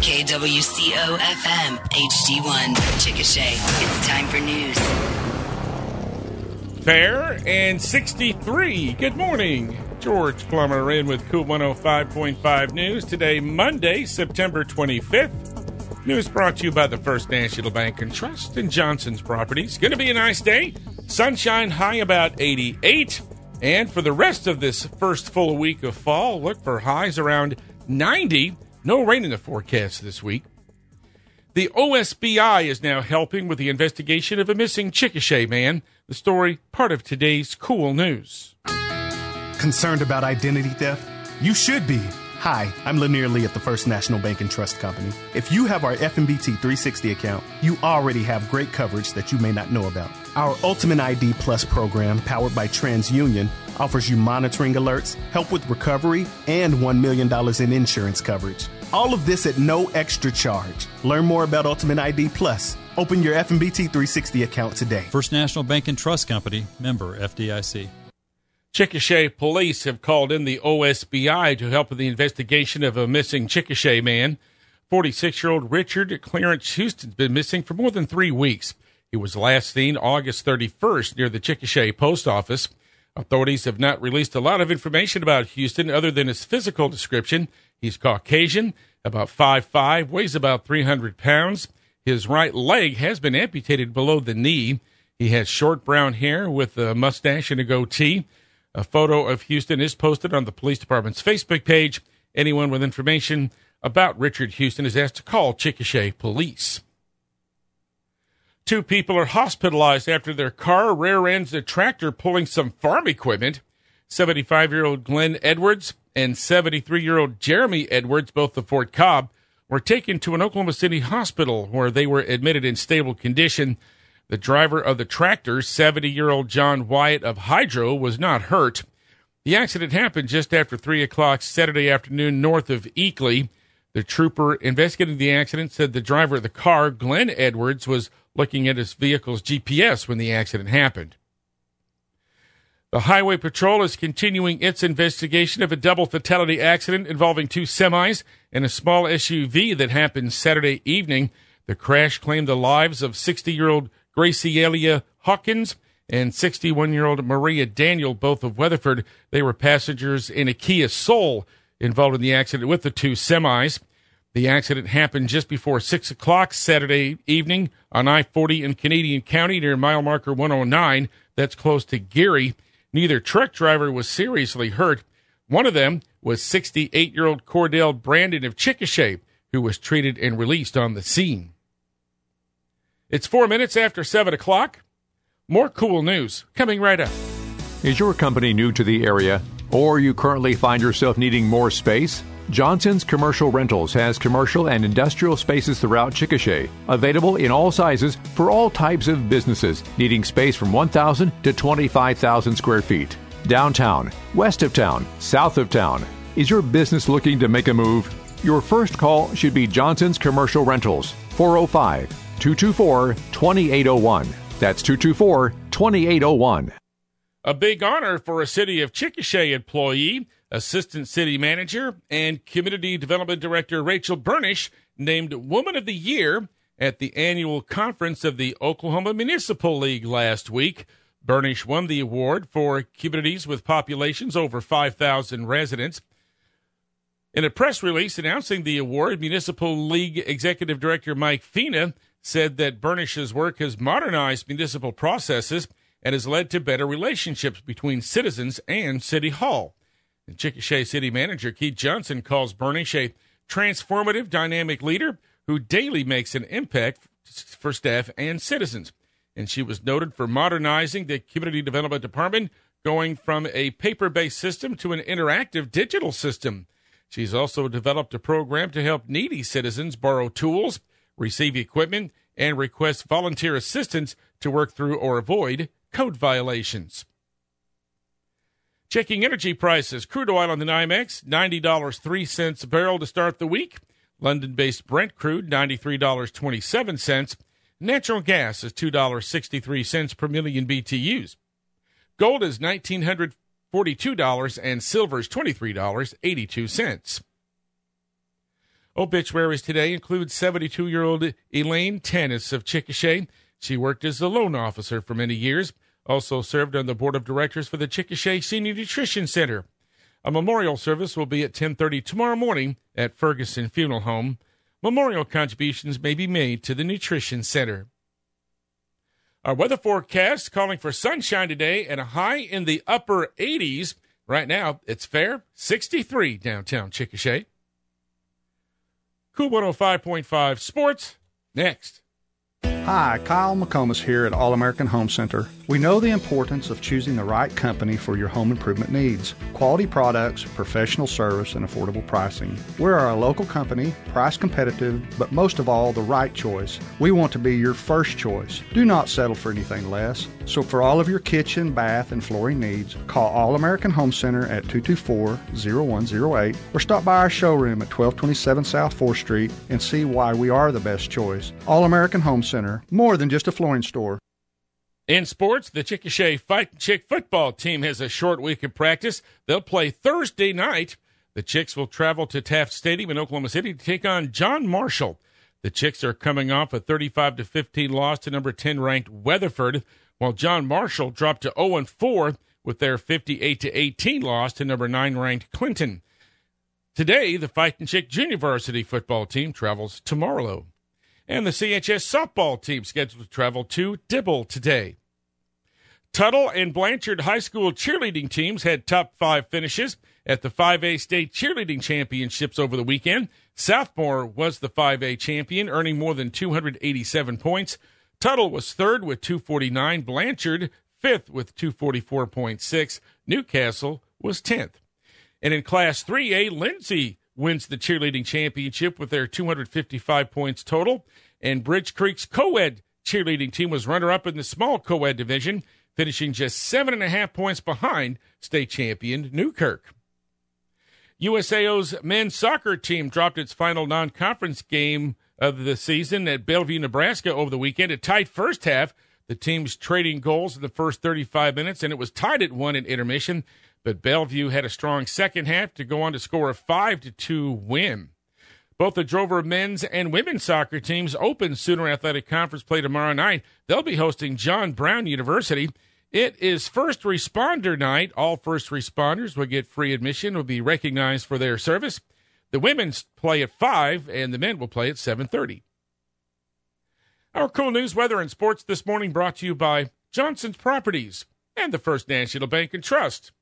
KWCO FM HD1 Chickasha. It's time for news. Fair and 63. Good morning. George Plummer in with KOOL 105.5 News. Today, Monday, September 25th. News brought to you by the First National Bank and Trust and Johnson's Properties. Going to be a nice day. Sunshine high about 88. And for the rest of this first full week of fall, look for highs around 90. No rain in the forecast this week. The OSBI is now helping with the investigation of a missing Chickasha man. The story, part of today's cool news. Concerned about identity theft? You should be. Hi, I'm Lanier Lee at the First National Bank and Trust Company. If you have our FNBT 360 account, you already have great coverage that you may not know about. Our Ultimate ID Plus program, powered by TransUnion, offers you monitoring alerts, help with recovery, and $1 million in insurance coverage. All of this at no extra charge. Learn more about Ultimate ID Plus. Open your FNBT 360 account today. First National Bank and Trust Company, member FDIC. Chickasha police have called in the OSBI to help with the investigation of a missing Chickasha man. 46 year old Richard Clarence Houston's been missing for more than three weeks. He was last seen August 31st near the Chickasha post office. Authorities have not released a lot of information about Houston other than his physical description. He's Caucasian, about 5'5, weighs about 300 pounds. His right leg has been amputated below the knee. He has short brown hair with a mustache and a goatee. A photo of Houston is posted on the police department's Facebook page. Anyone with information about Richard Houston is asked to call Chickasha police. Two people are hospitalized after their car rear ends a tractor pulling some farm equipment. 75 year old Glenn Edwards and 73 year old Jeremy Edwards, both of Fort Cobb, were taken to an Oklahoma City hospital where they were admitted in stable condition. The driver of the tractor, 70 year old John Wyatt of Hydro, was not hurt. The accident happened just after 3 o'clock Saturday afternoon north of Eakly. The trooper investigating the accident said the driver of the car, Glenn Edwards, was looking at his vehicle's GPS when the accident happened. The Highway Patrol is continuing its investigation of a double fatality accident involving two semis and a small SUV that happened Saturday evening. The crash claimed the lives of 60 year old Gracielia Hawkins and 61 year old Maria Daniel, both of Weatherford. They were passengers in a Kia Soul involved in the accident with the two semis. The accident happened just before 6 o'clock Saturday evening on I 40 in Canadian County near mile marker 109. That's close to Geary. Neither truck driver was seriously hurt. One of them was 68 year old Cordell Brandon of Chickasha, who was treated and released on the scene. It's four minutes after 7 o'clock. More cool news coming right up. Is your company new to the area, or you currently find yourself needing more space? Johnson's Commercial Rentals has commercial and industrial spaces throughout Chickasha, available in all sizes for all types of businesses needing space from 1,000 to 25,000 square feet. Downtown, west of town, south of town. Is your business looking to make a move? Your first call should be Johnson's Commercial Rentals, 405 224 2801. That's 224 2801. A big honor for a City of Chickasha employee. Assistant City Manager and Community Development Director Rachel Burnish named Woman of the Year at the annual conference of the Oklahoma Municipal League last week. Burnish won the award for communities with populations over 5,000 residents. In a press release announcing the award, Municipal League Executive Director Mike Fina said that Burnish's work has modernized municipal processes and has led to better relationships between citizens and City Hall. And Chickasha City Manager Keith Johnson calls Burnish a transformative, dynamic leader who daily makes an impact for staff and citizens. And she was noted for modernizing the Community Development Department, going from a paper based system to an interactive digital system. She's also developed a program to help needy citizens borrow tools, receive equipment, and request volunteer assistance to work through or avoid code violations. Checking energy prices. Crude oil on the NYMEX, $90.03 a barrel to start the week. London based Brent crude, $93.27. Natural gas is $2.63 per million BTUs. Gold is $1,942 and silver is $23.82. Obituaries today include 72 year old Elaine Tannis of Chickasha. She worked as a loan officer for many years, also served on the board of directors for the Chickasha Senior Nutrition Center. A memorial service will be at 10:30 tomorrow morning at Ferguson Funeral Home. Memorial contributions may be made to the Nutrition Center. Our weather forecast calling for sunshine today and a high in the upper 80s. Right now, it's fair, 63 downtown Chickasha. KOOL 105.5 Sports, next. Hi, Kyle McComas here at All American Home Center. We know the importance of choosing the right company for your home improvement needs. Quality products, professional service, and affordable pricing. We're a local company, price competitive, but most of all, the right choice. We want to be your first choice. Do not settle for anything less. So for all of your kitchen, bath, and flooring needs, call All American Home Center at 224-0108 or stop by our showroom at 1227 South 4th Street and see why we are the best choice. All American Home Center, more than just a flooring store. In sports, the Chickasha Fighting Chick football team has a short week of practice. They'll play Thursday night. The Chicks will travel to Taft Stadium in Oklahoma City to take on John Marshall. The Chicks are coming off a 35 to 15 loss to number 10 ranked Weatherford, while John Marshall dropped to 0 4 with their 58 to 18 loss to number 9 ranked Clinton. Today, the Fighting Chick Junior Varsity football team travels to Marlow. And the CHS softball team scheduled to travel to Dibble today. Tuttle and Blanchard High School cheerleading teams had top five finishes at the 5A State Cheerleading Championships over the weekend. Southmoore was the 5A champion, earning more than 287 points. Tuttle was third with 249, Blanchard fifth with 244.6, Newcastle was 10th. And in Class 3A, Lindsay wins the cheerleading championship with their 255 points total. And Bridge Creek's co ed cheerleading team was runner up in the small co ed division, finishing just seven and a half points behind state champion Newkirk. USAO's men's soccer team dropped its final non conference game of the season at Bellevue, Nebraska over the weekend. A tight first half. The teams trading goals in the first 35 minutes, and it was tied at one in intermission. But Bellevue had a strong second half to go on to score a 5 to 2 win. Both the Drover men's and women's soccer teams open Sooner Athletic Conference play tomorrow night. They'll be hosting John Brown University. It is first responder night. All first responders will get free admission, will be recognized for their service. The women's play at 5 and the men will play at 7:30. Our cool news, weather, and sports this morning brought to you by Johnson's Properties and the First National Bank and Trust.